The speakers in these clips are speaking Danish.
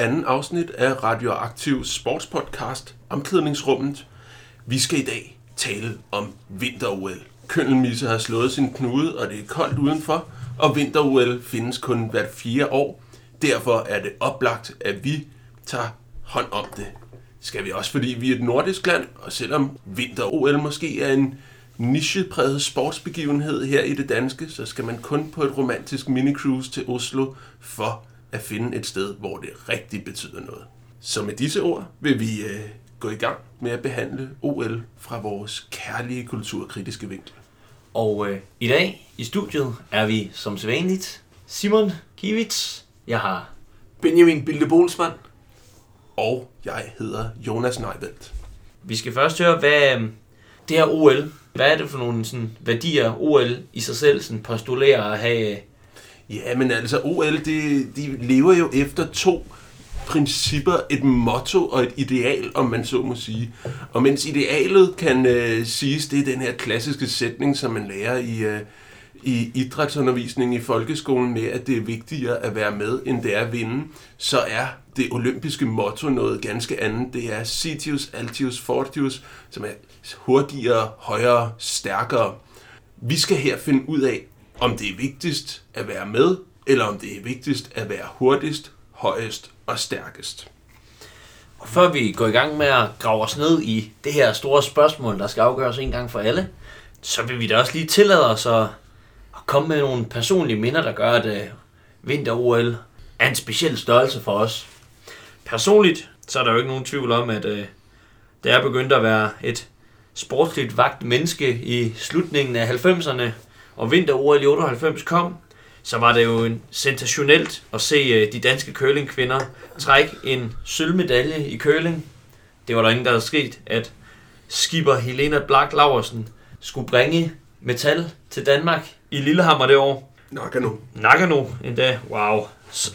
Velkommen anden afsnit af Radioaktiv Sportspodcast Omklædningsrummet. Vi skal i dag tale om vinter-OL. Køndelmisse har slået sin knude, og det er koldt udenfor, og vinter-OL findes kun hvert fire år. Derfor er det oplagt, at vi tager hånd om det. Skal vi også, fordi vi er et nordisk land, og selvom vinter-OL måske er en nichepræget sportsbegivenhed her i det danske, så skal man kun på et romantisk minicruise til Oslo for at finde et sted, hvor det rigtig betyder noget. Så med disse ord vil vi øh, gå i gang med at behandle OL fra vores kærlige kulturkritiske vinkel. Og øh, i dag i studiet er vi som sædvanligt Simon Kivits. Jeg har Benjamin Bilde Bolsmann. Og jeg hedder Jonas Neivelt. Vi skal først høre, hvad øh, det her OL, hvad er det for nogle sådan, værdier OL i sig selv sådan, postulerer at have? Ja, men altså OL, det, de lever jo efter to principper, et motto og et ideal, om man så må sige. Og mens idealet kan øh, siges, det er den her klassiske sætning, som man lærer i, øh, i idrætsundervisningen i folkeskolen med, at det er vigtigere at være med, end det er at vinde, så er det olympiske motto noget ganske andet. Det er Citius, Altius, Fortius, som er hurtigere, højere, stærkere. Vi skal her finde ud af, om det er vigtigst at være med, eller om det er vigtigst at være hurtigst, højest og stærkest. Og før vi går i gang med at grave os ned i det her store spørgsmål, der skal afgøres en gang for alle, så vil vi da også lige tillade os at, at komme med nogle personlige minder, der gør, at øh, vinter-OL er en speciel størrelse for os. Personligt, så er der jo ikke nogen tvivl om, at uh, det er begyndt at være et sportsligt vagt menneske i slutningen af 90'erne, og vinter-OL i 98 kom, så var det jo en sensationelt at se øh, de danske curlingkvinder trække en sølvmedalje i curling. Det var der ingen, der havde sket, at skipper Helena Black Laversen skulle bringe metal til Danmark i Lillehammer det år. Nagano. Nagano endda. Wow. Så,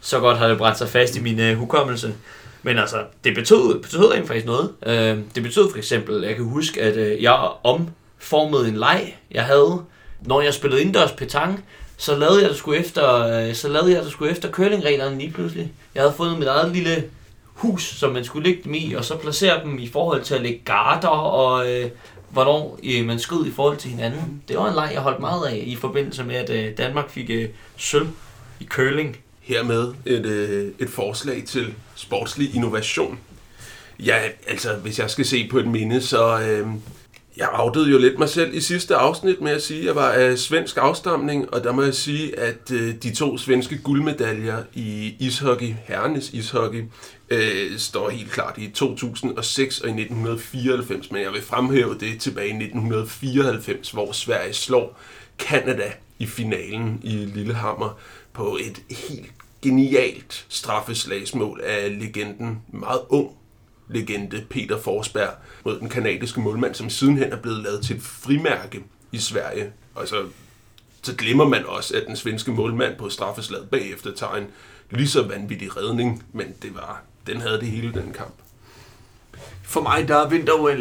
så godt har det brændt sig fast i min uh, hukommelse. Men altså, det betød, betød rent faktisk noget. Uh, det betød for eksempel, jeg kan huske, at uh, jeg omformede en leg, jeg havde, når jeg spillede indendørs petang, så lavede jeg det sgu efter, øh, så lavede jeg det sgu efter curlingreglerne lige pludselig. Jeg havde fået mit eget lille hus, som man skulle lægge dem i, og så placere dem i forhold til at lægge garter, og øh, hvornår øh, man skød i forhold til hinanden. Det var en leg, jeg holdt meget af i forbindelse med, at øh, Danmark fik øh, sølv i curling. Hermed et, øh, et forslag til sportslig innovation. Ja, altså, hvis jeg skal se på et minde, så... Øh, jeg outede jo lidt mig selv i sidste afsnit med at sige, at jeg var af svensk afstamning, og der må jeg sige, at øh, de to svenske guldmedaljer i ishockey, herrenes ishockey, øh, står helt klart i 2006 og i 1994, men jeg vil fremhæve det tilbage i 1994, hvor Sverige slår Kanada i finalen i Lillehammer på et helt genialt straffeslagsmål af legenden, meget ung legende Peter Forsberg mod den kanadiske målmand, som sidenhen er blevet lavet til et frimærke i Sverige. Og så, så glemmer man også, at den svenske målmand på straffeslaget bagefter tager en lige så vanvittig redning, men det var, den havde det hele, den kamp. For mig, der er vinter øh,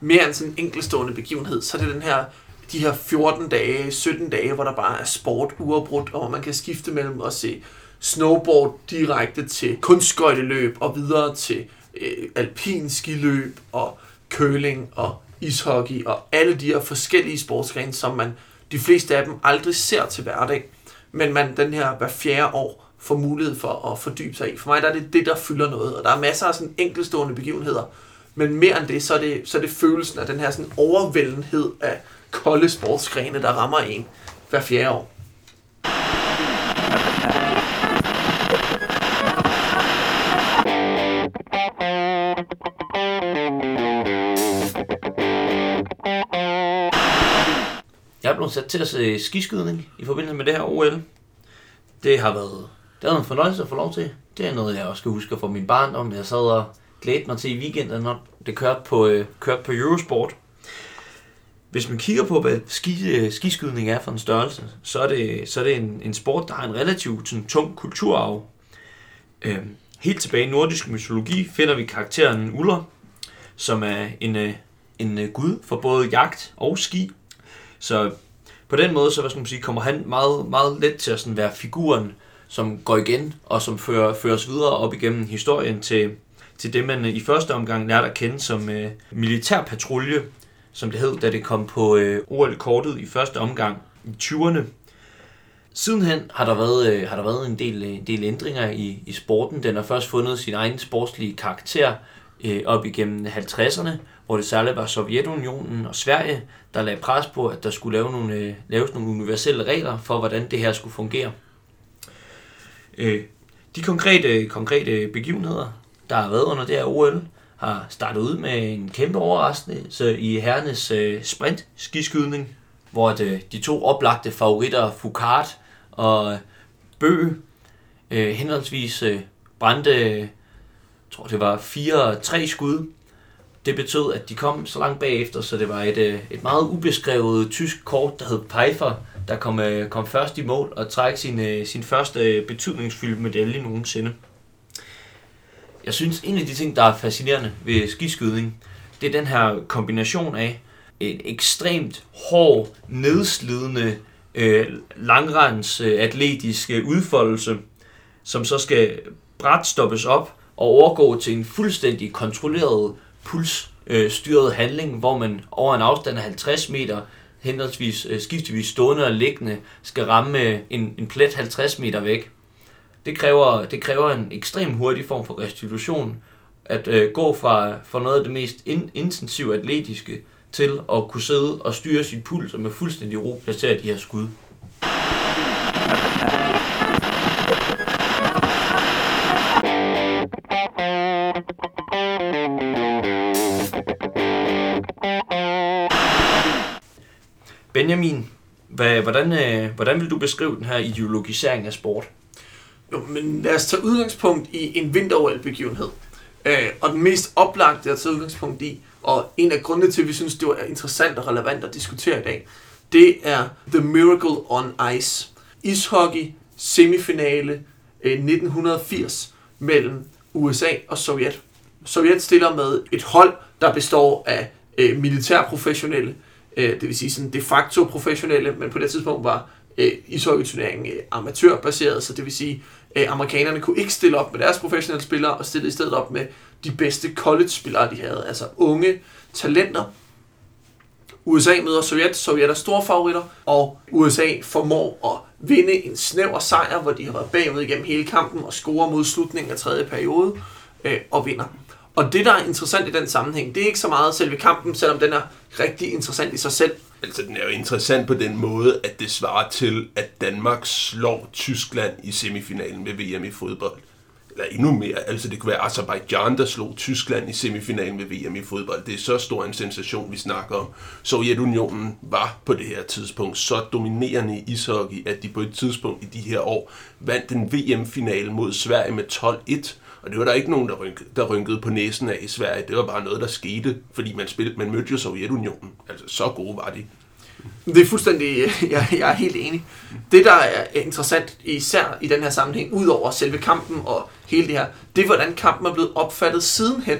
mere end sådan en enkeltstående begivenhed, så er det den her de her 14 dage, 17 dage, hvor der bare er sport uafbrudt, og hvor man kan skifte mellem at se snowboard direkte til kunstskøjteløb og videre til øh, alpin skiløb og curling og ishockey og alle de her forskellige sportsgrene, som man de fleste af dem aldrig ser til hverdag, men man den her hver fjerde år får mulighed for at fordybe sig i. For mig der er det det, der fylder noget, og der er masser af sådan enkelstående begivenheder, men mere end det, så er det, så er det følelsen af den her sådan overvældenhed af kolde sportsgrene, der rammer en hver fjerde år. Blevet sat til at se skiskydning i forbindelse med det her OL. Det har været, det har været en fornøjelse at få lov til. Det er noget, jeg også skal huske for min barn, om jeg sad og glædte mig til i weekenden, når det kørte på, øh, kørte på Eurosport. Hvis man kigger på, hvad ski, øh, skiskydning er for en størrelse, så er det, så er det en, en sport, der har en relativt sådan, tung kulturarv. Øh, helt tilbage i nordisk mytologi finder vi karakteren Uller, som er en, øh, en øh, gud for både jagt og ski. Så på den måde, så hvad skal man sige, kommer han meget, meget let til at sådan være figuren, som går igen, og som fører, føres videre op igennem historien til, til det, man i første omgang lærte at kende som øh, militærpatrulje, som det hed, da det kom på øh, OL-kortet i første omgang i 20'erne. Sidenhen har der været, øh, har der været en del, øh, en del ændringer i, i sporten. Den har først fundet sin egen sportslige karakter øh, op igennem 50'erne, hvor det særligt var Sovjetunionen og Sverige, der lagde pres på, at der skulle lave nogle, øh, laves nogle universelle regler for, hvordan det her skulle fungere. Øh, de konkrete, konkrete begivenheder, der har været under det her OL, har startet ud med en kæmpe overraskelse i herrenes øh, sprint skiskydning, hvor de, øh, de to oplagte favoritter, Foucault og Bø, øh, henholdsvis øh, brændte, tror det var 4-3 skud. Det betød, at de kom så langt bagefter, så det var et, øh, et meget ubeskrevet tysk kort, der hed Pfeiffer, der kom, øh, kom først i mål og træk sin, øh, sin første betydningsfulde betydningsfyldte medalje nogensinde. Jeg synes, en af de ting, der er fascinerende ved skiskydning, det er den her kombination af en ekstremt hård, nedslidende, øh, langrens øh, atletiske udfoldelse, som så skal bræt stoppes op og overgå til en fuldstændig kontrolleret pulsstyret øh, handling, hvor man over en afstand af 50 meter henholdsvis øh, skiftevis stående og liggende skal ramme øh, en, en plet 50 meter væk. Det kræver, det kræver en ekstrem hurtig form for restitution, at øh, gå fra, fra noget af det mest in, intensive atletiske til at kunne sidde og styre sit puls og med fuldstændig ro placere de her skud. Benjamin, hvad, hvordan, øh, hvordan vil du beskrive den her ideologisering af sport? Jo, men lad os tage udgangspunkt i en vinter-OL-begivenhed. Øh, og den mest oplagte at tage udgangspunkt i, og en af grundene til, at vi synes, det var interessant og relevant at diskutere i dag, det er The Miracle on Ice. Ishockey semifinale øh, 1980 mellem USA og Sovjet. Sovjet stiller med et hold, der består af øh, militærprofessionelle, øh, det vil sige sådan de facto professionelle, men på det tidspunkt var øh, ishockeyturneringen øh, amatørbaseret, så det vil sige, øh, amerikanerne kunne ikke stille op med deres professionelle spillere, og stille i stedet op med de bedste college-spillere, de havde, altså unge talenter. USA møder Sovjet, Sovjet er store favoritter, og USA formår at vinde en snæver sejr, hvor de har været bagud igennem hele kampen og scorer mod slutningen af tredje periode øh, og vinder. Og det, der er interessant i den sammenhæng, det er ikke så meget selve kampen, selvom den er rigtig interessant i sig selv. Altså, den er jo interessant på den måde, at det svarer til, at Danmark slår Tyskland i semifinalen ved VM i fodbold. Eller endnu mere, altså det kunne være Azerbaijan, der slog Tyskland i semifinalen ved VM i fodbold. Det er så stor en sensation, vi snakker om. Sovjetunionen var på det her tidspunkt så dominerende i ishockey, at de på et tidspunkt i de her år vandt en VM-finale mod Sverige med 12-1 og det var der ikke nogen, der rynkede, der rynkede på næsen af i Sverige. Det var bare noget, der skete, fordi man, spillede, man mødte jo Sovjetunionen. Altså, så gode var de. Det er fuldstændig, øh, jeg, jeg er helt enig. Det, der er interessant, især i den her sammenhæng, ud over selve kampen og hele det her, det er, hvordan kampen er blevet opfattet sidenhen,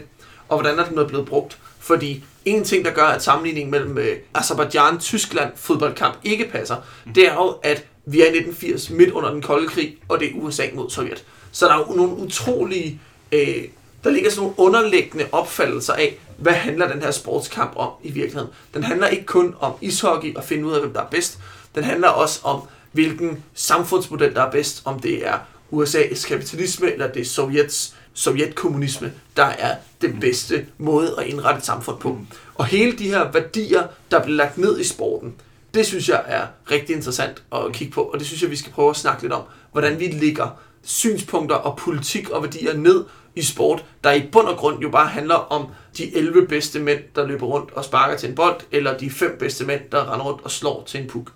og hvordan er den blevet brugt. Fordi en ting, der gør, at sammenligningen mellem øh, Azerbaijan-Tyskland fodboldkamp ikke passer, det er jo, at vi er i 1980 midt under den kolde krig, og det er USA mod Sovjet. Så der er jo nogle utrolige... Øh, der ligger sådan nogle underliggende opfattelser af, hvad handler den her sportskamp om i virkeligheden. Den handler ikke kun om ishockey og finde ud af, hvem der er bedst. Den handler også om, hvilken samfundsmodel, der er bedst. Om det er USA's kapitalisme, eller det er Sovjets sovjetkommunisme, der er den bedste måde at indrette et samfund på. Og hele de her værdier, der bliver lagt ned i sporten, det synes jeg er rigtig interessant at kigge på, og det synes jeg, vi skal prøve at snakke lidt om, hvordan vi ligger synspunkter og politik og værdier ned i sport, der i bund og grund jo bare handler om de 11 bedste mænd, der løber rundt og sparker til en bold, eller de fem bedste mænd, der render rundt og slår til en puk.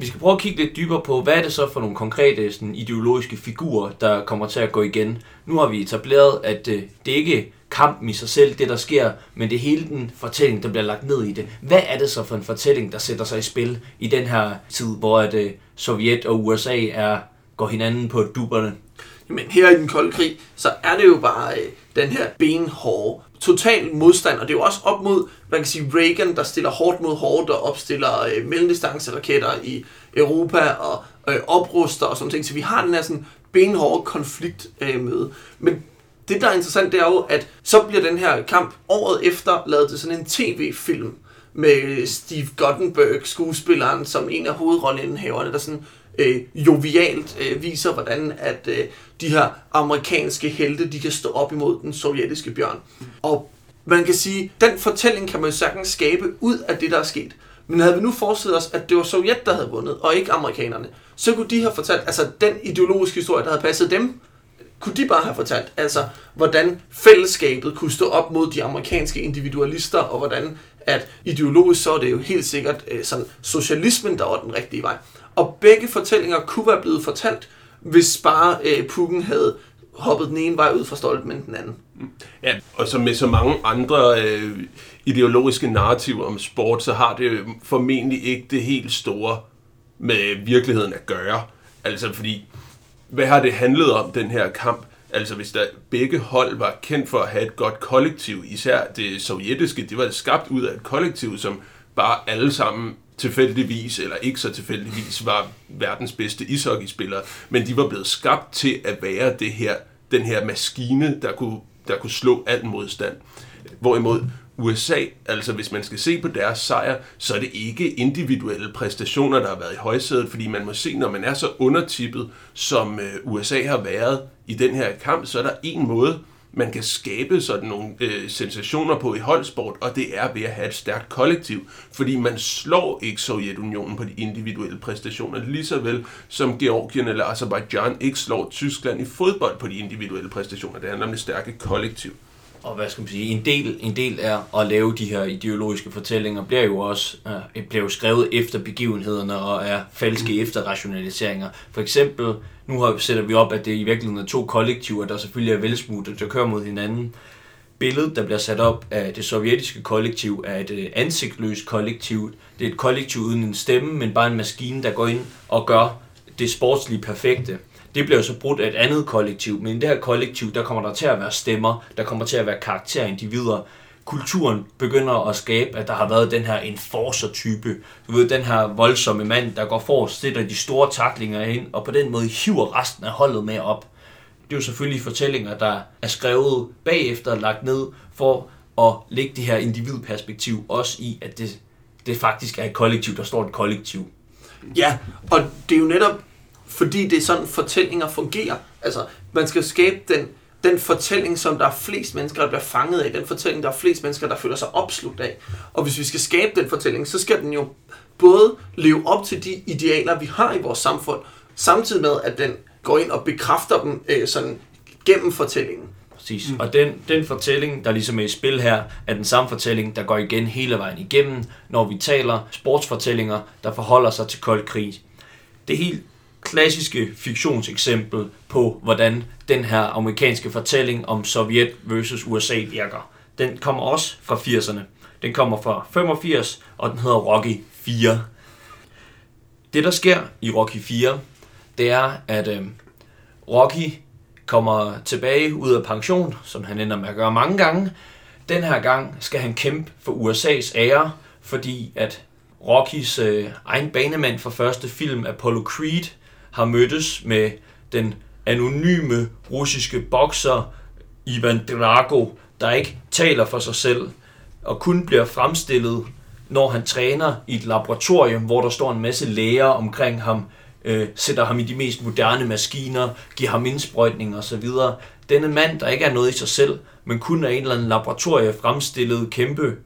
Vi skal prøve at kigge lidt dybere på, hvad er det så for nogle konkrete sådan, ideologiske figurer, der kommer til at gå igen. Nu har vi etableret, at øh, det ikke er kampen i sig selv, det der sker, men det er hele den fortælling, der bliver lagt ned i det. Hvad er det så for en fortælling, der sætter sig i spil i den her tid, hvor at, øh, Sovjet og USA er går hinanden på duberne. Men her i den kolde krig, så er det jo bare øh, den her benhårde, total modstand, og det er jo også op mod, man kan sige, Reagan, der stiller hårdt mod hårdt og opstiller øh, mellemdistanceraketter i Europa, og øh, opruster og sådan ting. Så vi har den her sådan benhårde konflikt øh, med. Men det, der er interessant, det er jo, at så bliver den her kamp året efter lavet til sådan en tv-film med øh, Steve Guttenberg, skuespilleren, som en af hovedrolleindehaverne, der sådan øh, jovialt øh, viser, hvordan at øh, de her amerikanske helte, de kan stå op imod den sovjetiske bjørn. Og man kan sige, den fortælling kan man sagtens skabe ud af det, der er sket. Men havde vi nu forestillet os, at det var Sovjet, der havde vundet, og ikke amerikanerne, så kunne de have fortalt, altså den ideologiske historie, der havde passet dem, kunne de bare have fortalt, altså hvordan fællesskabet kunne stå op mod de amerikanske individualister, og hvordan at ideologisk så er det jo helt sikkert øh, sådan socialismen, der var den rigtige vej. Og begge fortællinger kunne være blevet fortalt, hvis bare øh, Pukken havde hoppet den ene vej ud fra stolpen end den anden. Ja, og som med så mange andre øh, ideologiske narrativer om sport, så har det formentlig ikke det helt store med virkeligheden at gøre. Altså fordi, hvad har det handlet om, den her kamp? Altså hvis der begge hold var kendt for at have et godt kollektiv, især det sovjetiske, det var skabt ud af et kollektiv, som bare alle sammen tilfældigvis, eller ikke så tilfældigvis, var verdens bedste ishockeyspillere, men de var blevet skabt til at være det her, den her maskine, der kunne, der kunne slå al modstand. Hvorimod USA, altså hvis man skal se på deres sejr, så er det ikke individuelle præstationer, der har været i højsædet, fordi man må se, når man er så undertippet, som øh, USA har været i den her kamp, så er der en måde, man kan skabe sådan nogle øh, sensationer på i holdsport, og det er ved at have et stærkt kollektiv, fordi man slår ikke Sovjetunionen på de individuelle præstationer, lige så vel som Georgien eller Azerbaijan ikke slår Tyskland i fodbold på de individuelle præstationer. Det handler om det stærke kollektiv og hvad skal man sige, en del, en del er at lave de her ideologiske fortællinger, bliver jo også øh, bliver jo skrevet efter begivenhederne og er falske mm. efter rationaliseringer. For eksempel, nu har, sætter vi op, at det i virkeligheden er to kollektiver, der selvfølgelig er velsmuttet, der kører mod hinanden. Billedet, der bliver sat op af det sovjetiske kollektiv, er et ansigtløst ansigtsløst kollektiv. Det er et kollektiv uden en stemme, men bare en maskine, der går ind og gør det sportslige perfekte. Det bliver så brudt af et andet kollektiv, men i det her kollektiv, der kommer der til at være stemmer, der kommer til at være karakterindivider. Kulturen begynder at skabe, at der har været den her enforcer-type. Du ved, den her voldsomme mand, der går for sætter de store taklinger ind, og på den måde hiver resten af holdet med op. Det er jo selvfølgelig fortællinger, der er skrevet bagefter og lagt ned for at lægge det her individperspektiv også i, at det, det faktisk er et kollektiv, der står et kollektiv. Ja, og det er jo netop fordi det er sådan, fortællinger fungerer. Altså, man skal skabe den, den fortælling, som der er flest mennesker, der bliver fanget af. Den fortælling, der er flest mennesker, der føler sig opslugt af. Og hvis vi skal skabe den fortælling, så skal den jo både leve op til de idealer, vi har i vores samfund, samtidig med, at den går ind og bekræfter dem øh, sådan gennem fortællingen. Præcis. Mm. Og den, den fortælling, der ligesom er i spil her, er den samme fortælling, der går igen hele vejen igennem, når vi taler sportsfortællinger, der forholder sig til kold krig. Det er helt klassiske fiktionseksempel på, hvordan den her amerikanske fortælling om Sovjet versus USA virker. Den kommer også fra 80'erne. Den kommer fra 85, og den hedder Rocky 4. Det, der sker i Rocky 4, det er, at øh, Rocky kommer tilbage ud af pension, som han ender med at gøre mange gange. Den her gang skal han kæmpe for USA's ære, fordi at Rockys øh, egen banemand fra første film, Apollo Creed, har mødtes med den anonyme russiske bokser Ivan Drago, der ikke taler for sig selv og kun bliver fremstillet, når han træner i et laboratorium, hvor der står en masse læger omkring ham, øh, sætter ham i de mest moderne maskiner, giver ham indsprøjtning osv. Denne mand, der ikke er noget i sig selv, men kun er en eller anden laboratorie fremstillet kæmpe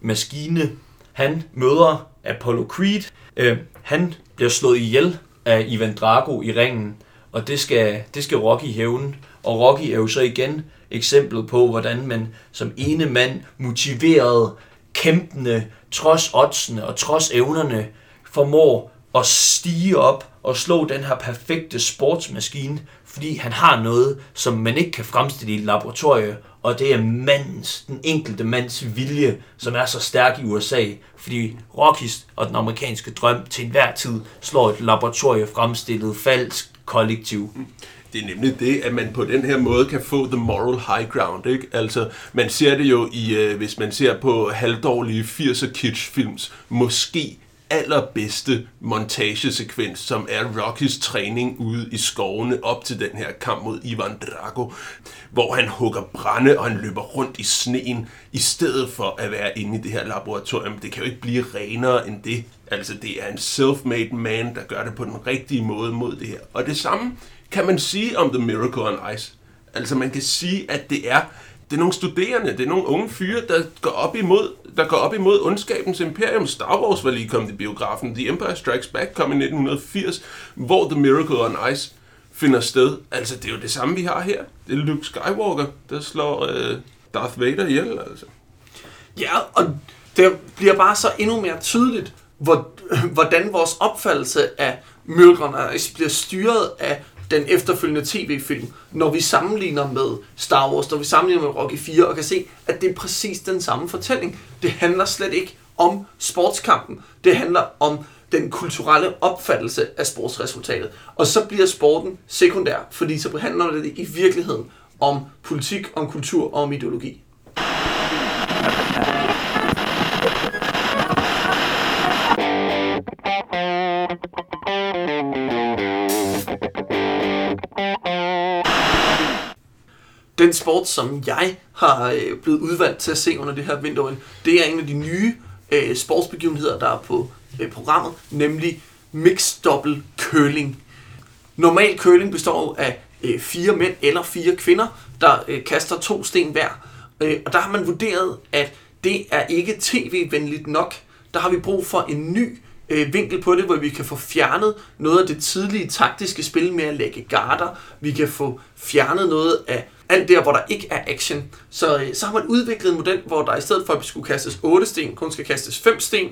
maskine, han møder Apollo Creed. Øh, han bliver slået ihjel af Ivan Drago i ringen, og det skal, det skal Rocky hævne. Og Rocky er jo så igen eksemplet på, hvordan man som ene mand motiveret, kæmpende, trods oddsene og trods evnerne, formår at stige op og slå den her perfekte sportsmaskine, fordi han har noget, som man ikke kan fremstille i et laboratorie, og det er mandens, den enkelte mands vilje, som er så stærk i USA, fordi Rockies og den amerikanske drøm til enhver tid slår et laboratorie fremstillet falsk kollektiv. Mm. Det er nemlig det, at man på den her måde kan få the moral high ground. Ikke? Altså, man ser det jo i, øh, hvis man ser på halvdårlige 80'er kitsch films, måske allerbedste montagesekvens, som er Rockys træning ude i skovene op til den her kamp mod Ivan Drago, hvor han hugger brænde, og han løber rundt i sneen, i stedet for at være inde i det her laboratorium. Det kan jo ikke blive renere end det. Altså, det er en self-made man, der gør det på den rigtige måde mod det her. Og det samme kan man sige om The Miracle on Ice. Altså, man kan sige, at det er det er nogle studerende, det er nogle unge fyre, der går op imod, der går op imod ondskabens imperium. Star Wars var lige kommet i biografen. The Empire Strikes Back kom i 1980, hvor The Miracle on Ice finder sted. Altså, det er jo det samme, vi har her. Det er Luke Skywalker, der slår øh, Darth Vader ihjel, altså. Ja, og det bliver bare så endnu mere tydeligt, hvor, hvordan vores opfattelse af Miracle on Ice bliver styret af den efterfølgende tv-film, når vi sammenligner med Star Wars, når vi sammenligner med Rocky 4, og kan se, at det er præcis den samme fortælling. Det handler slet ikke om sportskampen. Det handler om den kulturelle opfattelse af sportsresultatet. Og så bliver sporten sekundær, fordi så handler det i virkeligheden om politik, om kultur og om ideologi. Den sport, som jeg har øh, blevet udvalgt til at se under det her vinter det er en af de nye øh, sportsbegivenheder, der er på øh, programmet, nemlig mixed double curling. Normal curling består af øh, fire mænd eller fire kvinder, der øh, kaster to sten hver. Øh, og der har man vurderet, at det er ikke tv-venligt nok. Der har vi brug for en ny øh, vinkel på det, hvor vi kan få fjernet noget af det tidlige taktiske spil med at lægge garder. Vi kan få fjernet noget af alt der, hvor der ikke er action. Så, øh, så har man udviklet en model, hvor der i stedet for at skulle kastes 8 sten, kun skal kastes 5 sten.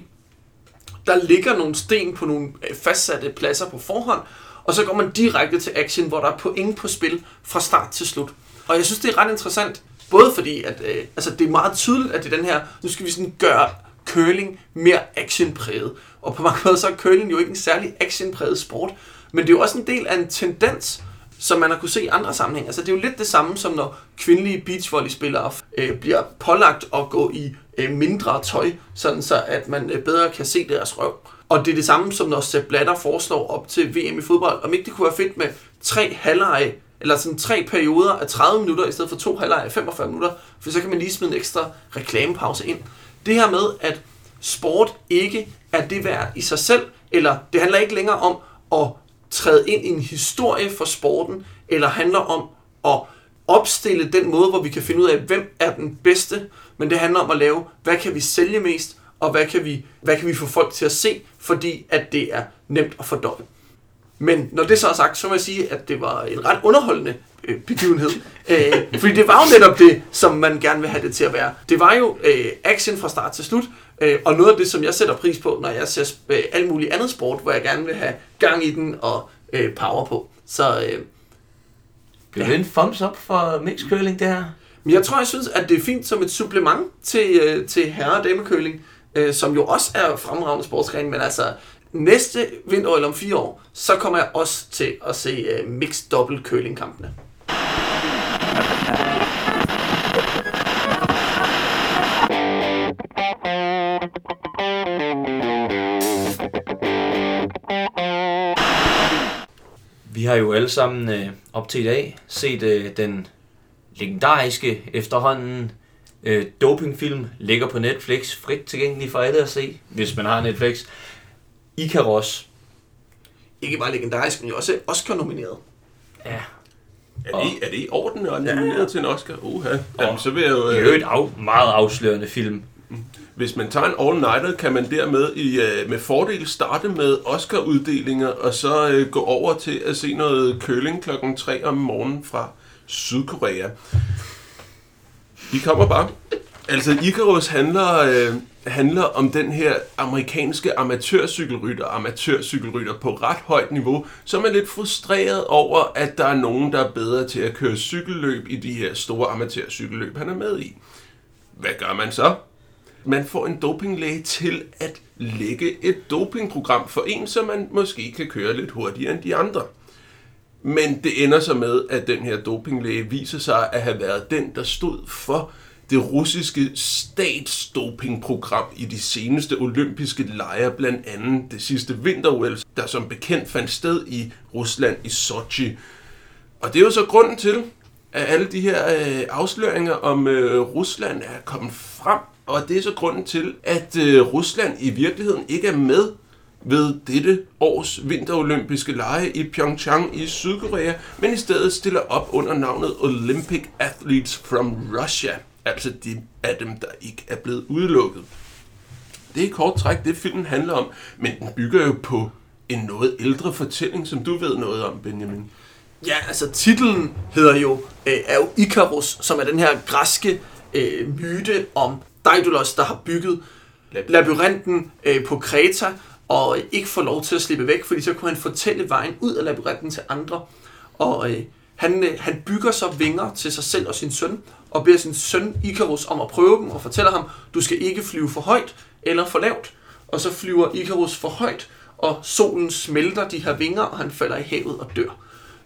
Der ligger nogle sten på nogle øh, fastsatte pladser på forhånd, og så går man direkte til action, hvor der er point på spil fra start til slut. Og jeg synes, det er ret interessant, både fordi, at øh, altså, det er meget tydeligt, at det er den her, nu skal vi sådan gøre curling mere actionpræget. Og på mange måder så er curling jo ikke en særlig actionpræget sport, men det er jo også en del af en tendens, som man har kunne se i andre sammenhænge. Altså det er jo lidt det samme som når kvindelige beachvolleyspillere øh, bliver pålagt at gå i øh, mindre tøj, sådan så at man øh, bedre kan se deres røv. Og det er det samme som når Sepp Blatter foreslår op til VM i fodbold. Om ikke det kunne være fedt med tre halvleje, eller sådan tre perioder af 30 minutter, i stedet for to halvleje af 45 minutter, for så kan man lige smide en ekstra reklamepause ind. Det her med, at sport ikke er det værd i sig selv, eller det handler ikke længere om at træde ind i en historie for sporten, eller handler om at opstille den måde, hvor vi kan finde ud af, hvem er den bedste, men det handler om at lave, hvad kan vi sælge mest, og hvad kan vi, hvad kan vi få folk til at se, fordi at det er nemt at fordøje. Men når det så er sagt, så må jeg sige, at det var en ret underholdende øh, begivenhed. øh, fordi det var jo netop det, som man gerne vil have det til at være. Det var jo øh, action fra start til slut, øh, og noget af det, som jeg sætter pris på, når jeg ser øh, alt muligt andet sport, hvor jeg gerne vil have gang i den og øh, power på. Så øh, det en thumbs up for mixed curling, det her? men jeg tror, jeg synes, at det er fint som et supplement til, øh, til herre- og damekøling, øh, som jo også er fremragende sportsgren, men altså næste vinter eller om fire år, så kommer jeg også til at se øh, mixed double curling kampene. Vi har jo alle sammen øh, op til i dag set øh, den legendariske efterhånden øh, dopingfilm, ligger på Netflix, frit tilgængelig for alle at se, hvis man har Netflix. Icaros. Ikke bare legendarisk, men jo også Oscar-nomineret. Ja, Er det, er det i orden at nominere til en Oscar? Uha. Jamen, så vil jeg jo... det er jo et af, meget afslørende film. Hvis man tager en all-nighter, kan man dermed i, øh, med fordel starte med Oscar-uddelinger, og så øh, gå over til at se noget køling klokken 3 om morgenen fra Sydkorea. Vi kommer bare. Altså, Icarus handler, øh, handler om den her amerikanske amatørcykelrytter, amatørcykelrytter på ret højt niveau, som er lidt frustreret over, at der er nogen, der er bedre til at køre cykelløb i de her store amatørcykelløb, han er med i. Hvad gør man så? Man får en dopinglæge til at lægge et dopingprogram for en, så man måske kan køre lidt hurtigere end de andre. Men det ender så med, at den her dopinglæge viser sig at have været den, der stod for det russiske statsdopingprogram i de seneste olympiske lege, blandt andet det sidste vinter der som bekendt fandt sted i Rusland i Sochi. Og det er jo så grunden til, at alle de her øh, afsløringer om øh, Rusland er kommet frem, og det er så grunden til, at øh, Rusland i virkeligheden ikke er med ved dette års vinterolympiske lege i Pyeongchang i Sydkorea, men i stedet stiller op under navnet Olympic Athletes from Russia, altså de af dem, der ikke er blevet udelukket. Det er kort træk det, filmen handler om, men den bygger jo på en noget ældre fortælling, som du ved noget om, Benjamin. Ja, altså titlen hedder jo, øh, er jo Icarus, som er den her græske øh, myte om Daedalus, der har bygget labyrinten øh, på Kreta, og øh, ikke får lov til at slippe væk, fordi så kunne han fortælle vejen ud af labyrinten til andre. Og øh, han, øh, han bygger så vinger til sig selv og sin søn, og beder sin søn Icarus om at prøve dem, og fortæller ham, du skal ikke flyve for højt eller for lavt. Og så flyver Icarus for højt, og solen smelter de her vinger, og han falder i havet og dør.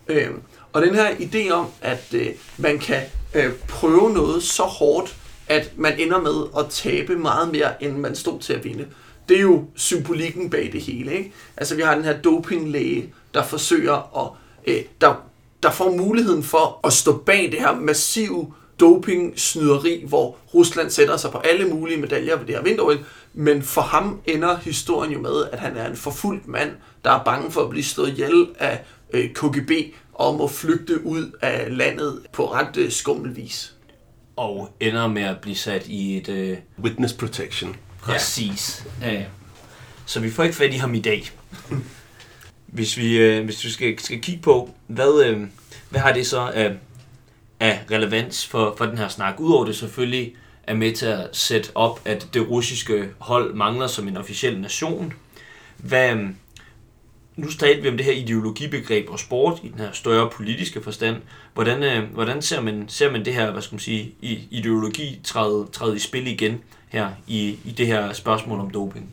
Øh, og den her idé om, at øh, man kan øh, prøve noget så hårdt, at man ender med at tabe meget mere, end man stod til at vinde. Det er jo symbolikken bag det hele. Ikke? Altså vi har den her dopinglæge, der forsøger at, øh, der, der får muligheden for at stå bag det her massive doping-snyderi, hvor Rusland sætter sig på alle mulige medaljer ved det her vinter men for ham ender historien jo med, at han er en forfulgt mand, der er bange for at blive slået ihjel af øh, KGB og må flygte ud af landet på ret øh, skummel vis. Og ender med at blive sat i et... Øh, Witness protection. Præcis. Ja. Så vi får ikke fat i ham i dag. Hvis vi, øh, hvis vi skal, skal kigge på, hvad, øh, hvad har det så af, af relevans for, for den her snak? Udover det selvfølgelig er med til at sætte op, at det russiske hold mangler som en officiel nation. Hvad, nu talte vi om det her ideologibegreb og sport i den her større politiske forstand. Hvordan, øh, hvordan ser, man, ser man det her, hvad skal man sige, ideologi træde, træde i spil igen her i, i det her spørgsmål om doping?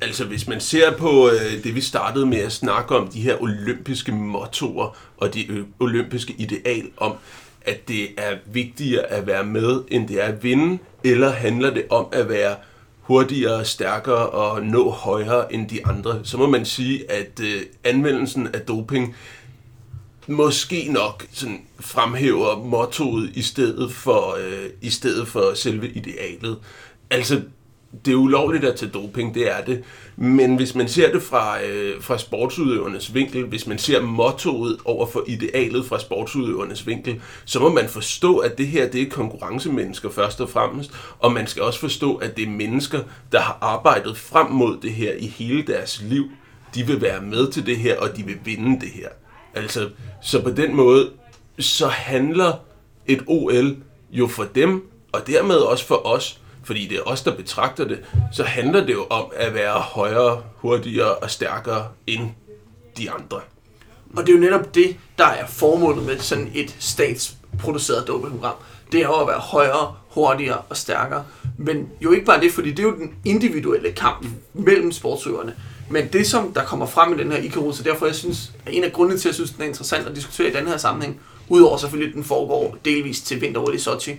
Altså, hvis man ser på øh, det, vi startede med at snakke om, de her olympiske mottoer og de ø- olympiske ideal om, at det er vigtigere at være med, end det er at vinde, eller handler det om at være hurtigere, stærkere og nå højere end de andre, så må man sige, at øh, anvendelsen af doping måske nok sådan fremhæver mottoet i stedet for øh, i stedet for selve idealet. Altså det er ulovligt at tage doping, det er det. Men hvis man ser det fra, øh, fra sportsudøvernes vinkel, hvis man ser mottoet over for idealet fra sportsudøvernes vinkel, så må man forstå, at det her det er konkurrencemennesker først og fremmest, og man skal også forstå, at det er mennesker, der har arbejdet frem mod det her i hele deres liv. De vil være med til det her, og de vil vinde det her. Altså, så på den måde, så handler et OL jo for dem, og dermed også for os, fordi det er os, der betragter det, så handler det jo om at være højere, hurtigere og stærkere end de andre. Og det er jo netop det, der er formålet med sådan et statsproduceret dopingprogram. Det er jo at være højere, hurtigere og stærkere. Men jo ikke bare det, fordi det er jo den individuelle kamp mellem sportsøverne. Men det, som der kommer frem i den her Icarus, og derfor jeg synes, er en af grundene til, at jeg synes, den er interessant at diskutere i den her sammenhæng, udover selvfølgelig, at den foregår delvis til vinter i Sochi,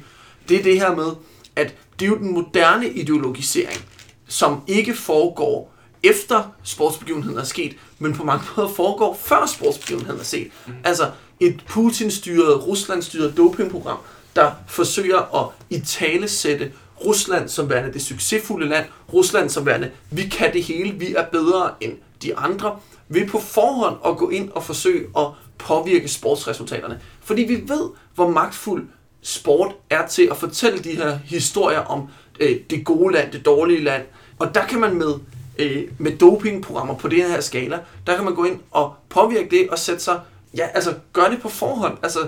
det er det her med, at det er jo den moderne ideologisering, som ikke foregår efter sportsbegivenheden er sket, men på mange måder foregår før sportsbegivenheden er set. Mm. Altså et Putin-styret, Rusland-styret dopingprogram, der forsøger at italesætte Rusland som værende det succesfulde land, Rusland som værende, vi kan det hele, vi er bedre end de andre, ved på forhånd at gå ind og forsøge at påvirke sportsresultaterne. Fordi vi ved, hvor magtfuld sport er til at fortælle de her historier om øh, det gode land, det dårlige land. Og der kan man med, øh, med dopingprogrammer på det her skala, der kan man gå ind og påvirke det og sætte sig, ja, altså gøre det på forhånd. Altså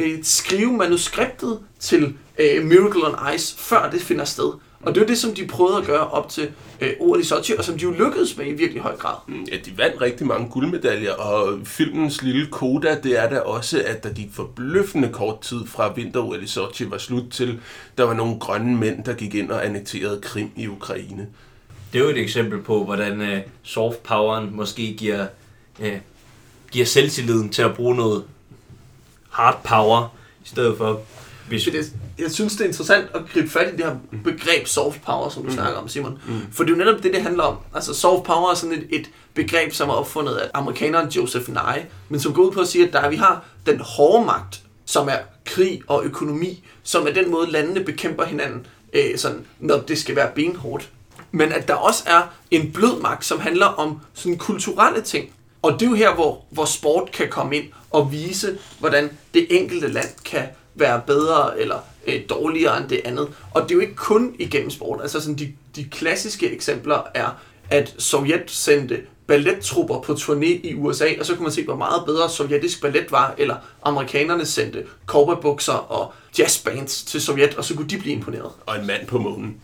øh, skrive manuskriptet til øh, Miracle on Ice, før det finder sted. Og det er det, som de prøvede at gøre op til øh, OL i Sochi, og som de jo lykkedes med i virkelig høj grad. Mm, ja, de vandt rigtig mange guldmedaljer, og filmens lille koda, det er da også, at der gik forbløffende kort tid fra vinter-OL i Sochi var slut til, der var nogle grønne mænd, der gik ind og annekterede Krim i Ukraine. Det er jo et eksempel på, hvordan uh, soft poweren måske giver, uh, giver selvtilliden til at bruge noget hard power, i stedet for Hvis, Det, jeg synes, det er interessant at gribe fat i det her begreb soft power, som du mm. snakker om, Simon. Mm. For det er jo netop det, det handler om. Altså, soft power er sådan et, et begreb, som er opfundet af amerikaneren Joseph Nye, men som går ud på at sige, at der, vi har den hårde magt, som er krig og økonomi, som er den måde, landene bekæmper hinanden, øh, sådan, når det skal være benhårdt. Men at der også er en blød magt, som handler om sådan kulturelle ting. Og det er jo her, hvor, hvor sport kan komme ind og vise, hvordan det enkelte land kan være bedre eller øh, dårligere end det andet. Og det er jo ikke kun igennem sport. Altså sådan de, de klassiske eksempler er, at Sovjet sendte ballettrupper på turné i USA, og så kunne man se, hvor meget bedre sovjetisk ballet var, eller amerikanerne sendte cowboybukser og jazzbands til Sovjet, og så kunne de blive imponeret. Og en mand på månen.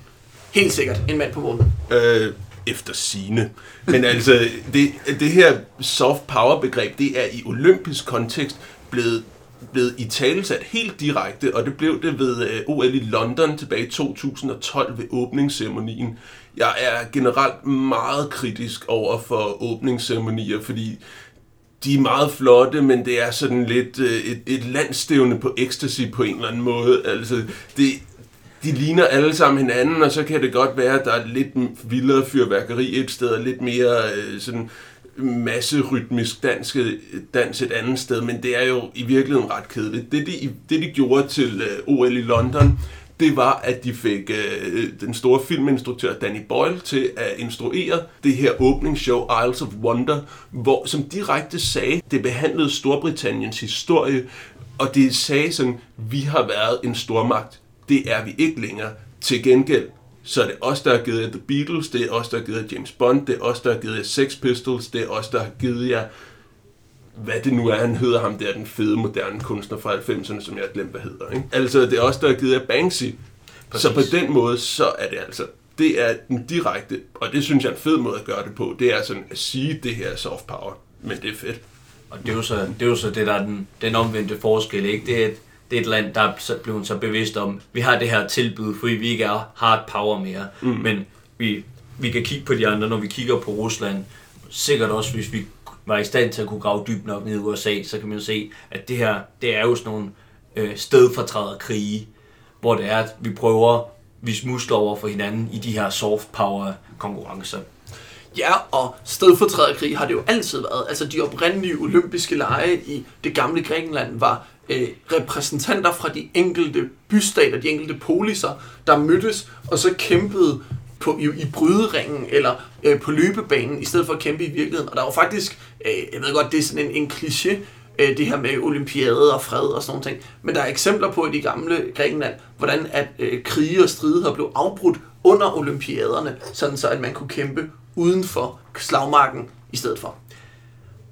Helt sikkert en mand på månen. Øh, efter sine. Men altså, det, det her soft power begreb, det er i olympisk kontekst blevet blevet i talesat helt direkte, og det blev det ved øh, OL i London tilbage i 2012 ved åbningsceremonien. Jeg er generelt meget kritisk over for åbningsceremonier, fordi de er meget flotte, men det er sådan lidt øh, et, et landstævne på ecstasy på en eller anden måde. Altså, det, de ligner alle sammen hinanden, og så kan det godt være, at der er lidt vildere fyrværkeri et sted, og lidt mere øh, sådan masse rytmisk dansk, dans et andet sted, men det er jo i virkeligheden ret kedeligt. Det de, det de gjorde til øh, OL i London, det var, at de fik øh, den store filminstruktør Danny Boyle til at instruere det her åbningsshow Isles of Wonder, hvor, som direkte sagde, det behandlede Storbritanniens historie, og det sagde sådan, vi har været en stormagt, det er vi ikke længere. Til gengæld, så er det os, der har givet jer The Beatles, det er os, der har givet jer James Bond, det er os, der har givet jer Sex Pistols, det er os, der har givet jer, hvad det nu er, han hedder ham der, den fede, moderne kunstner fra 90'erne, som jeg har glemt, hvad hedder. Ikke? Altså, det er os, der har givet jer Banksy. Præcis. Så på den måde, så er det altså, det er den direkte, og det synes jeg er en fed måde at gøre det på, det er sådan at sige, det her er soft power, men det er fedt. Og det er jo så det, er jo så det der er den, den omvendte forskel, ikke? Det er, et, det er et land, der er blevet så bevidst om, vi har det her tilbud, fordi vi ikke er hard power mere, mm. men vi, vi kan kigge på de andre, når vi kigger på Rusland, sikkert også, hvis vi var i stand til at kunne grave dybt nok ned i USA, så kan man jo se, at det her, det er jo sådan nogle øh, stedfortræder krige, hvor det er, at vi prøver at vise muskler over for hinanden i de her soft power konkurrencer. Ja, og stedfortræderkrig har det jo altid været. Altså de oprindelige olympiske lege i det gamle Grækenland var øh, repræsentanter fra de enkelte bystater, de enkelte poliser, der mødtes og så kæmpede på, i, i bryderingen eller øh, på løbebanen, i stedet for at kæmpe i virkeligheden. Og der var faktisk, øh, jeg ved godt, det er sådan en, en kliché, øh, det her med olympiade og fred og sådan noget ting. Men der er eksempler på i de gamle Grækenland, hvordan at øh, krige og stridigheder blev afbrudt under olympiaderne, sådan så at man kunne kæmpe uden for slagmarken i stedet for.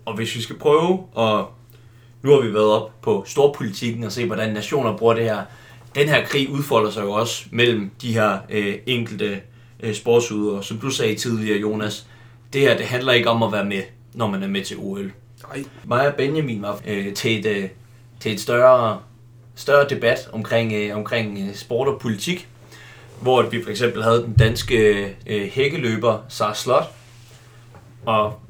Og hvis vi skal prøve at nu har vi været op på storpolitikken og se, hvordan nationer bruger det her. Den her krig udfolder sig jo også mellem de her øh, enkelte øh, sportsudøvere. Som du sagde tidligere, Jonas, det her det handler ikke om at være med, når man er med til OL. Nej. Mig og Benjamin var øh, til et, øh, til et større, større debat omkring, øh, omkring øh, sport og politik, hvor vi for eksempel havde den danske øh, hækkeløber Sara Slot, og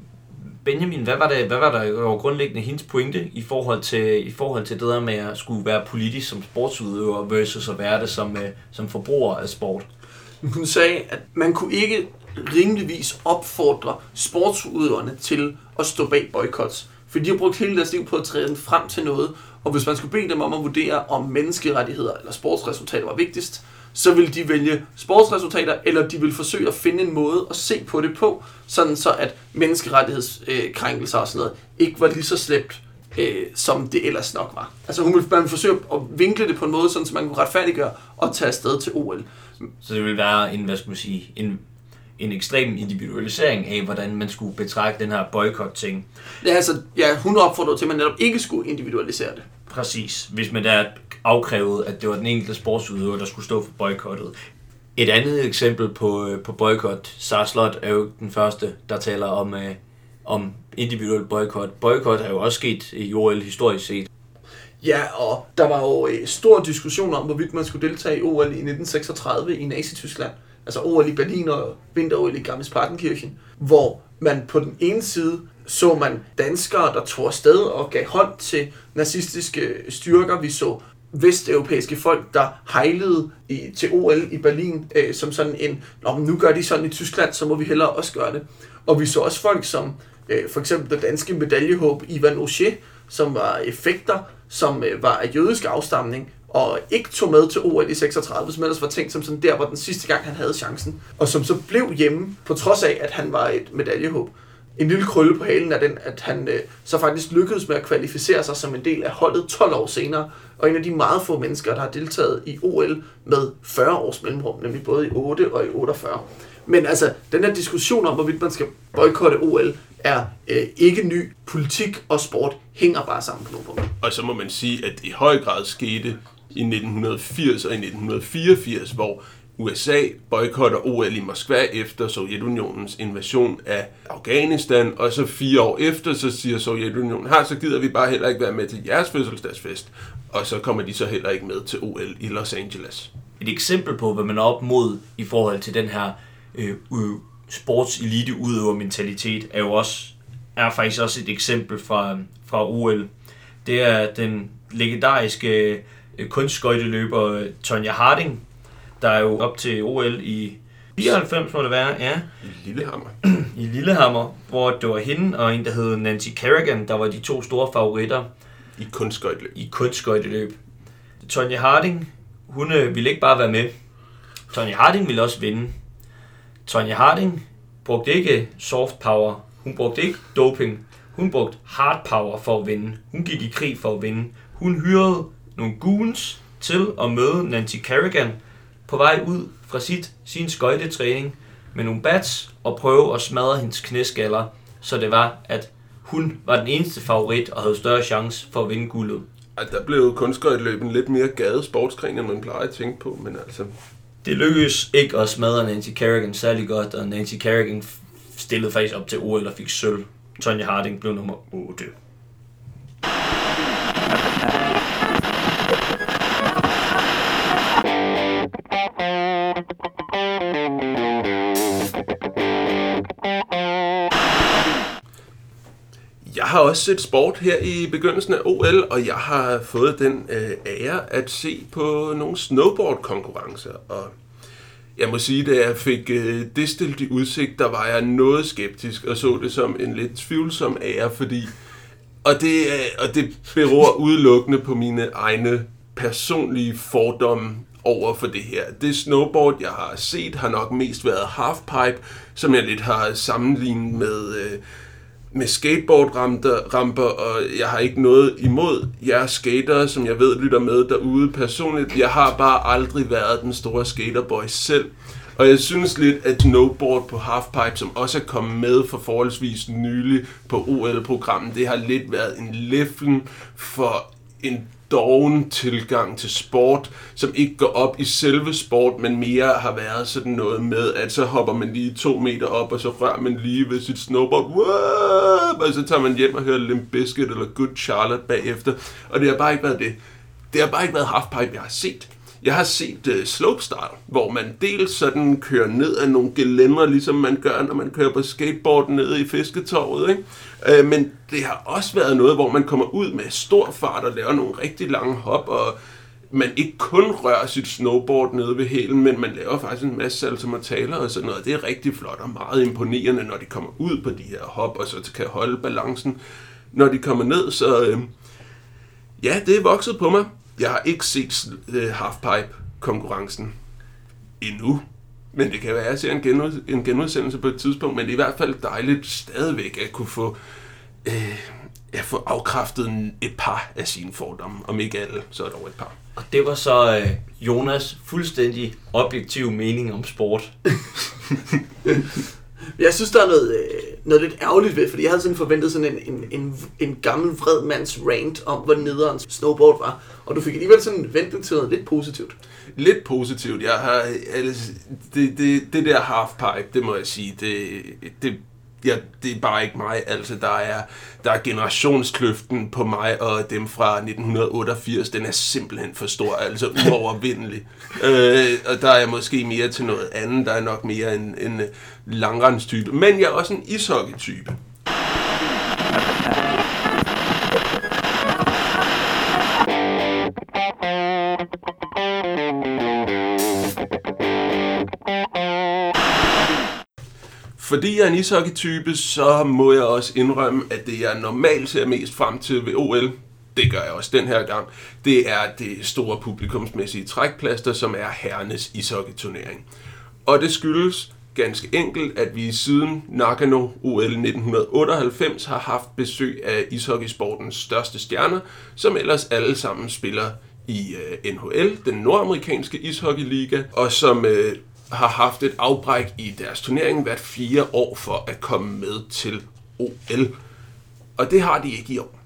Benjamin, hvad var, det, hvad var der var grundlæggende hendes pointe i forhold, til, i forhold til det der med at skulle være politisk som sportsudøver versus at være det som, øh, som forbruger af sport? Hun sagde, at man kunne ikke rimeligvis opfordre sportsudøverne til at stå bag boykots. For de har brugt hele deres liv på at træde frem til noget, og hvis man skulle bede dem om at vurdere, om menneskerettigheder eller sportsresultater var vigtigst, så vil de vælge sportsresultater, eller de vil forsøge at finde en måde at se på det på, sådan så at menneskerettighedskrænkelser og sådan noget ikke var lige så slemt, øh, som det ellers nok var. Altså hun vil, man vil forsøge at vinkle det på en måde, sådan så man kunne retfærdiggøre og tage afsted til OL. Så det vil være en, hvad skal man sige, en, en ekstrem individualisering af, hvordan man skulle betragte den her boykot-ting. Ja, altså, ja, hun opfordrede til, at man netop ikke skulle individualisere det. Præcis. Hvis man der afkrævede, at det var den enkelte sportsudøver, der skulle stå for boykottet. Et andet eksempel på, øh, på boykot, Sarslot er jo den første, der taler om, øh, om individuel boykot. Boykot er jo også sket i OL historisk set. Ja, og der var jo øh, stor diskussion om, hvorvidt man skulle deltage i OL i 1936 i Nazi-Tyskland. Altså OL i Berlin og vinter-OL i Garmisch-Partenkirchen, hvor man på den ene side så man danskere, der tog afsted og gav hånd til nazistiske styrker. Vi så vesteuropæiske folk, der hejlede i, til OL i Berlin øh, som sådan en, Nå, men nu gør de sådan i Tyskland, så må vi hellere også gøre det. Og vi så også folk som øh, for eksempel den danske medaljehåb Ivan Auger, som var effekter, som øh, var af jødisk afstamning, og ikke tog med til OL i 36, som ellers var tænkt som sådan der, hvor den sidste gang han havde chancen, og som så blev hjemme, på trods af, at han var et medaljehåb. En lille krølle på halen er den, at han øh, så faktisk lykkedes med at kvalificere sig som en del af holdet 12 år senere, og en af de meget få mennesker, der har deltaget i OL med 40 års mellemrum, nemlig både i 8 og i 48. Men altså, den her diskussion om, hvorvidt man skal boykotte OL, er øh, ikke ny. Politik og sport hænger bare sammen på nogle punkter. Og så må man sige, at i høj grad skete i 1980 og i 1984, hvor USA boykotter OL i Moskva efter Sovjetunionens invasion af Afghanistan, og så fire år efter, så siger Sovjetunionen, har så gider vi bare heller ikke være med til jeres fødselsdagsfest, og så kommer de så heller ikke med til OL i Los Angeles. Et eksempel på, hvad man er op mod i forhold til den her øh, øh, sportselite udøver mentalitet, er jo også er faktisk også et eksempel fra, fra OL. Det er den legendariske øh, kunstskøjteløber øh, Tonja Harding, der er jo op til OL i 94 må det være, ja. I Lillehammer. I Lillehammer, hvor det var hende og en, der hed Nancy Kerrigan, der var de to store favoritter I kunstskøjteløb. i kunstskøjteløb. Tonja Harding, hun øh, ville ikke bare være med. Tonja Harding ville også vinde. Tonja Harding brugte ikke soft power. Hun brugte ikke doping. Hun brugte hard power for at vinde. Hun gik i krig for at vinde. Hun hyrede nogle goons til at møde Nancy Kerrigan på vej ud fra sit, sin skøjtetræning med nogle bats og prøve at smadre hendes knæskaller, så det var, at hun var den eneste favorit og havde større chance for at vinde guldet. Ej, der blev kunstskøjteløben lidt mere gade sportsgren, end man plejer at tænke på, men altså... Det lykkedes ikke at smadre Nancy Kerrigan særlig godt, og Nancy Kerrigan stillede faktisk op til OL og fik sølv. Tonya Harding blev nummer 8. også set sport her i begyndelsen af OL, og jeg har fået den øh, ære at se på nogle snowboard-konkurrencer. Og jeg må sige, da jeg fik øh, det stillet i udsigt, der var jeg noget skeptisk og så det som en lidt tvivlsom ære, fordi... Og det, øh, og det beror udelukkende på mine egne personlige fordomme over for det her. Det snowboard, jeg har set, har nok mest været halfpipe, som jeg lidt har sammenlignet med... Øh, med skateboardramper, og jeg har ikke noget imod jer skater, som jeg ved lytter med derude personligt. Jeg har bare aldrig været den store skaterboy selv. Og jeg synes lidt, at snowboard på halfpipe, som også er kommet med for forholdsvis nylig på OL-programmet, det har lidt været en leflen for en doven tilgang til sport, som ikke går op i selve sport, men mere har været sådan noget med, at så hopper man lige to meter op, og så rører man lige ved sit snowboard, Whoop! og så tager man hjem og hører Limp Bizkit eller Good Charlotte bagefter, og det har bare ikke været det. Det har bare ikke været halfpipe, jeg har set. Jeg har set uh, slopestyle, hvor man dels sådan kører ned ad nogle gelænder, ligesom man gør, når man kører på skateboard nede i fisketorvet, ikke? Uh, men det har også været noget, hvor man kommer ud med stor fart og laver nogle rigtig lange hop, og man ikke kun rører sit snowboard nede ved hælen, men man laver faktisk en masse salsa taler og sådan noget. Det er rigtig flot og meget imponerende, når de kommer ud på de her hop, og så kan holde balancen, når de kommer ned. Så øh, ja, det er vokset på mig. Jeg har ikke set øh, halfpipe-konkurrencen endnu. Men det kan være, at jeg ser en, genud, en genudsendelse på et tidspunkt, men det er i hvert fald dejligt stadigvæk at kunne få, øh, at få afkræftet en- et par af sine fordomme. Om ikke alle, så er dog et par. Og det var så øh, Jonas fuldstændig objektiv mening om sport. Jeg synes, der er noget, øh, noget lidt ærgerligt ved, fordi jeg havde sådan forventet sådan en, en, en, en gammel vred mands rant om, hvor nederen snowboard var. Og du fik alligevel sådan vendt til noget lidt positivt. Lidt positivt. Jeg har, altså, det, det, det der halfpipe, det må jeg sige, det, det, ja, det er bare ikke mig. Altså, der er, der er generationskløften på mig og dem fra 1988, den er simpelthen for stor, altså uovervindelig. øh, og der er jeg måske mere til noget andet, der er nok mere en, en langrendstype. Men jeg er også en ishockey-type. Fordi jeg er en ishockey-type, så må jeg også indrømme, at det jeg normalt ser mest frem til ved OL, det gør jeg også den her gang, det er det store publikumsmæssige trækplaster, som er herrenes ishockey-turnering. Og det skyldes ganske enkelt, at vi siden Nagano OL 1998 har haft besøg af ishockeysportens største stjerner, som ellers alle sammen spiller i øh, NHL, den nordamerikanske ishockeyliga, og som øh, har haft et afbræk i deres turnering hvert fire år for at komme med til OL. Og det har de ikke i år.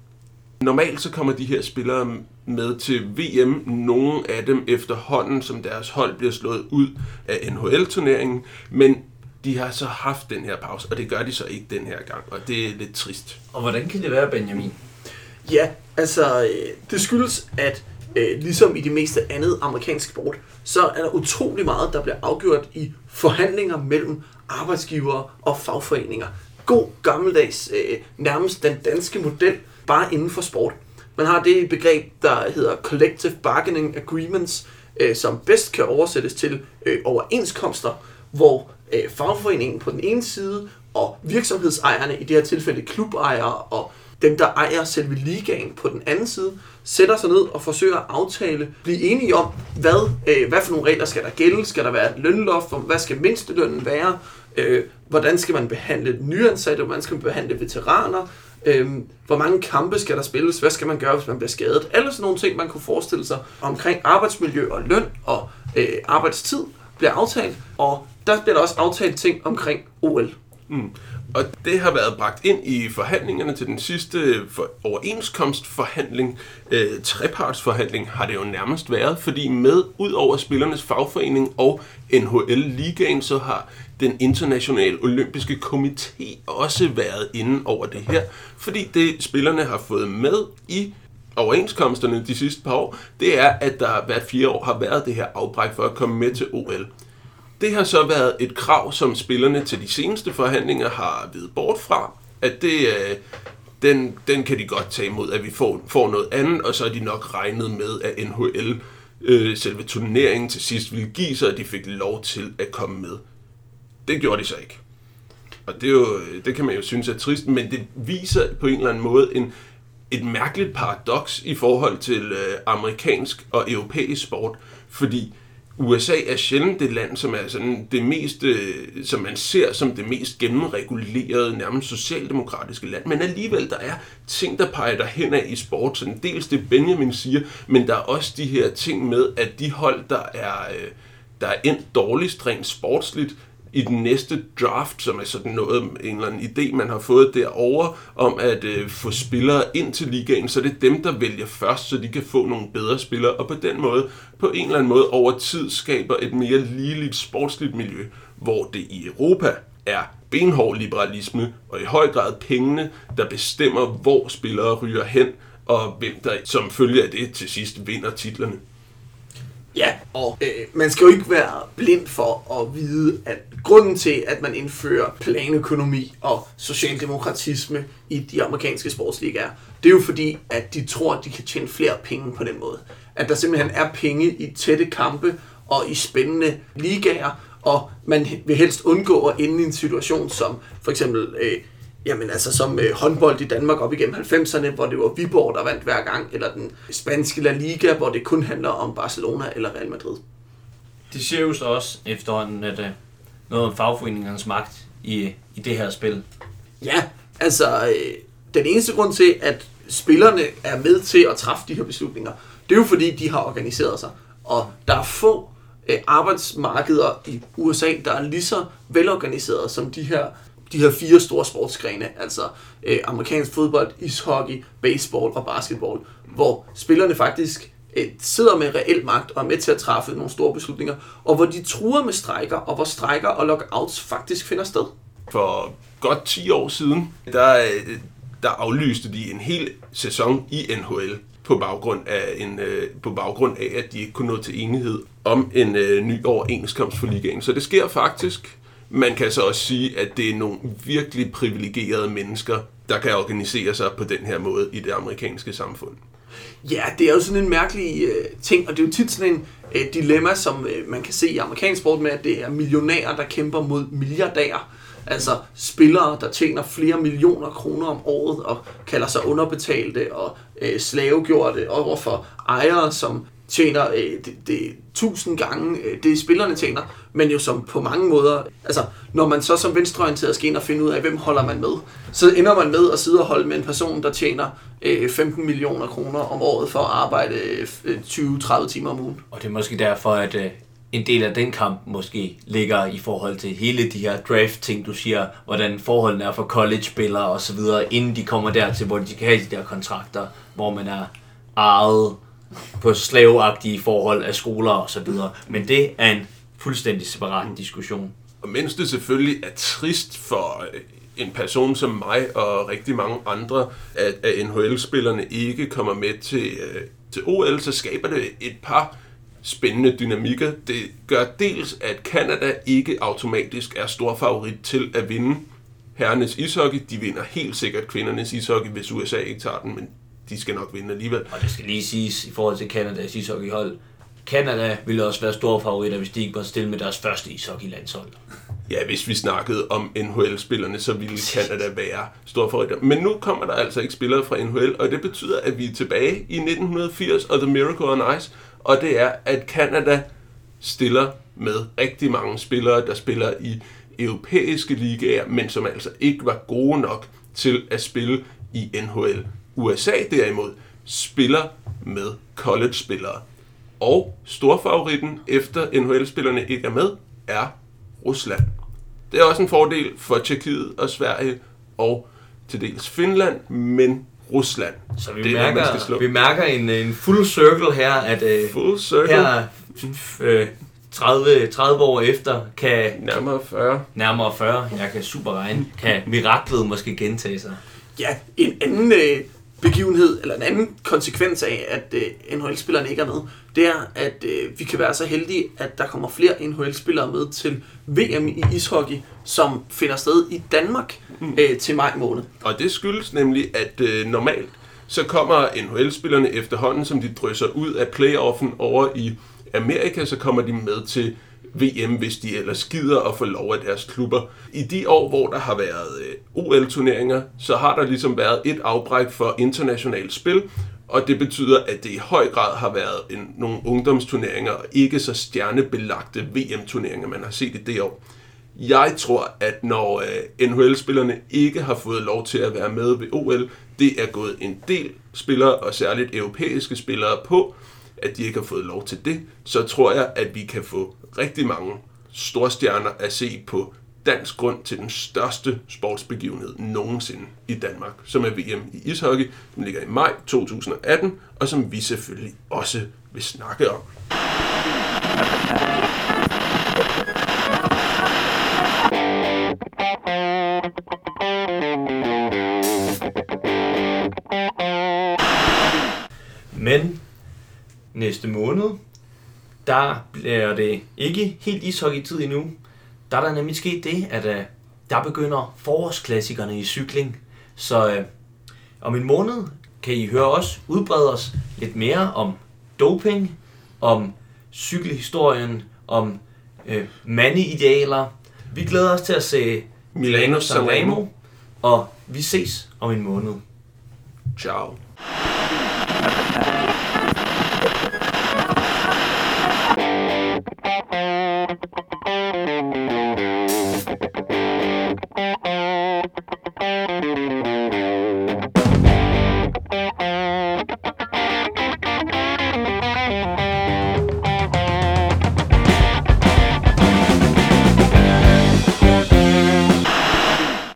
Normalt så kommer de her spillere med til VM, nogle af dem efterhånden, som deres hold bliver slået ud af NHL-turneringen, men de har så haft den her pause, og det gør de så ikke den her gang, og det er lidt trist. Og hvordan kan det være, Benjamin? Ja, altså, øh, det skyldes, at øh, ligesom i det meste andet amerikansk sport, så er der utrolig meget, der bliver afgjort i forhandlinger mellem arbejdsgivere og fagforeninger. God gammeldags, øh, nærmest den danske model, bare inden for sport. Man har det begreb, der hedder Collective Bargaining Agreements, øh, som bedst kan oversættes til øh, overenskomster, hvor øh, fagforeningen på den ene side og virksomhedsejerne, i det her tilfælde klubejere og dem, der ejer selve ligaen på den anden side, sætter sig ned og forsøger at aftale, blive enige om, hvad, øh, hvad for nogle regler skal der gælde, skal der være et lønloft, hvad skal mindstelønnen være, øh, hvordan skal man behandle nyansatte, hvordan skal man behandle veteraner, øh, hvor mange kampe skal der spilles, hvad skal man gøre, hvis man bliver skadet, alle sådan nogle ting, man kunne forestille sig omkring arbejdsmiljø og løn og øh, arbejdstid bliver aftalt, og der bliver der også aftalt ting omkring OL. Mm. Og det har været bragt ind i forhandlingerne til den sidste for overenskomstforhandling, øh, trepartsforhandling har det jo nærmest været, fordi med ud over spillernes fagforening og NHL-ligaen, så har den internationale olympiske komité også været inde over det her, fordi det spillerne har fået med i overenskomsterne de sidste par år, det er, at der hvert fire år har været det her afbræk for at komme med til OL. Det har så været et krav, som spillerne til de seneste forhandlinger har videt bort fra, at det, øh, den, den kan de godt tage imod, at vi får, får noget andet, og så er de nok regnet med, at NHL, øh, selve turneringen til sidst, ville give sig, at de fik lov til at komme med. Det gjorde de så ikke. Og det, er jo, øh, det kan man jo synes er trist, men det viser på en eller anden måde en, et mærkeligt paradoks i forhold til øh, amerikansk og europæisk sport, fordi USA er sjældent det land, som er sådan det mest, øh, som man ser som det mest gennemregulerede, nærmest socialdemokratiske land. Men alligevel, der er ting, der peger derhen af i sport. Sådan dels det Benjamin siger, men der er også de her ting med, at de hold, der er, øh, der er endt dårligst rent sportsligt, i den næste draft, som er sådan noget, en eller anden idé, man har fået derovre, om at øh, få spillere ind til ligaen, så det er dem, der vælger først, så de kan få nogle bedre spillere, og på den måde, på en eller anden måde over tid, skaber et mere ligeligt sportsligt miljø, hvor det i Europa er benhård liberalisme, og i høj grad pengene, der bestemmer, hvor spillere ryger hen, og hvem der som følge af det til sidst vinder titlerne. Ja, og øh, man skal jo ikke være blind for at vide, at grunden til, at man indfører planøkonomi og socialdemokratisme i de amerikanske sportsligaer, det er jo fordi, at de tror, at de kan tjene flere penge på den måde. At der simpelthen er penge i tætte kampe og i spændende ligaer, og man vil helst undgå at ende i en situation som for eksempel øh, Jamen altså som øh, håndbold i Danmark op igennem 90'erne, hvor det var Viborg, der vandt hver gang, eller den spanske La Liga, hvor det kun handler om Barcelona eller Real Madrid. Det siger jo så også efterhånden, at øh, noget om fagforeningernes magt i, i det her spil. Ja, altså øh, den eneste grund til, at spillerne er med til at træffe de her beslutninger, det er jo fordi, de har organiseret sig. Og der er få øh, arbejdsmarkeder i USA, der er lige så velorganiseret som de her de her fire store sportsgrene, altså øh, amerikansk fodbold, ishockey, baseball og basketball, hvor spillerne faktisk øh, sidder med reel magt og er med til at træffe nogle store beslutninger, og hvor de truer med strejker, og hvor strejker og lockouts faktisk finder sted. For godt 10 år siden, der, øh, der aflyste de en hel sæson i NHL på baggrund af en øh, på baggrund af at de ikke kunne nå til enighed om en øh, ny overenskomst for ligaen. Så det sker faktisk man kan så også sige, at det er nogle virkelig privilegerede mennesker, der kan organisere sig på den her måde i det amerikanske samfund. Ja, det er jo sådan en mærkelig øh, ting, og det er jo tit sådan en øh, dilemma, som øh, man kan se i amerikansk sport med, at det er millionærer, der kæmper mod milliardærer. Altså spillere, der tjener flere millioner kroner om året og kalder sig underbetalte og øh, slavegjorte overfor ejere, som tjener øh, det, det tusind gange øh, det spillerne tjener, men jo som på mange måder, altså når man så som venstreorienteret skal ind og finde ud af, hvem holder man med, så ender man med at sidde og holde med en person, der tjener øh, 15 millioner kroner om året for at arbejde øh, 20-30 timer om ugen. Og det er måske derfor, at øh, en del af den kamp måske ligger i forhold til hele de her draft-ting, du siger, hvordan forholdene er for college-spillere og så videre, inden de kommer dertil, hvor de kan have de der kontrakter, hvor man er ejet på slaveagtige forhold af skoler og så videre. Men det er en fuldstændig separat diskussion. Og mens det selvfølgelig er trist for øh, en person som mig og rigtig mange andre, at, at NHL-spillerne ikke kommer med til, øh, til OL, så skaber det et par spændende dynamikker. Det gør dels, at Kanada ikke automatisk er stor favorit til at vinde herrenes ishockey. De vinder helt sikkert kvindernes ishockey, hvis USA ikke tager den, men de skal nok vinde alligevel. Og det skal lige siges i forhold til Kanadas ishockeyhold. Kanada ville også være store favoritter, hvis de ikke var stille med deres første ishockeylandshold. Ja, hvis vi snakkede om NHL-spillerne, så ville Canada være store favoritter. Men nu kommer der altså ikke spillere fra NHL, og det betyder, at vi er tilbage i 1980 og The Miracle on Ice, og det er, at Canada stiller med rigtig mange spillere, der spiller i europæiske ligaer, men som altså ikke var gode nok til at spille i NHL. USA derimod spiller med college-spillere. Og storfavoritten, efter NHL-spillerne ikke er med, er Rusland. Det er også en fordel for Tjekkiet og Sverige og til dels Finland, men Rusland. Så vi, det er, hvad man skal mærker, slå. vi mærker en, en full circle her, at øh, Full circle. her øh, 30, 30 år efter kan Nærmere 40. nærmere 40, jeg kan super regne, kan miraklet måske gentage sig. Ja, en anden øh, begivenhed, eller en anden konsekvens af, at øh, NHL-spillerne ikke er med, det er, at øh, vi kan være så heldige, at der kommer flere NHL-spillere med til VM i ishockey, som finder sted i Danmark øh, til maj måned. Og det skyldes nemlig, at øh, normalt så kommer NHL-spillerne efterhånden, som de drysser ud af playoffen over i Amerika, så kommer de med til VM, hvis de ellers gider at få lov af deres klubber. I de år, hvor der har været øh, OL-turneringer, så har der ligesom været et afbræk for internationalt spil, og det betyder, at det i høj grad har været en, nogle ungdomsturneringer, og ikke så stjernebelagte VM-turneringer, man har set i det år. Jeg tror, at når øh, NHL-spillerne ikke har fået lov til at være med ved OL, det er gået en del spillere, og særligt europæiske spillere, på, at de ikke har fået lov til det, så tror jeg, at vi kan få rigtig mange storstjerner at se på dansk grund til den største sportsbegivenhed nogensinde i Danmark, som er VM i ishockey, som ligger i maj 2018, og som vi selvfølgelig også vil snakke om. Næste måned, der bliver det ikke helt ishockey-tid endnu. Der er der nemlig sket det, at uh, der begynder forårsklassikerne i cykling. Så uh, om en måned kan I høre os udbrede os lidt mere om doping, om cykelhistorien, om uh, mandeidealer. Vi glæder os til at se Milano Sanremo. og vi ses om en måned. Ciao.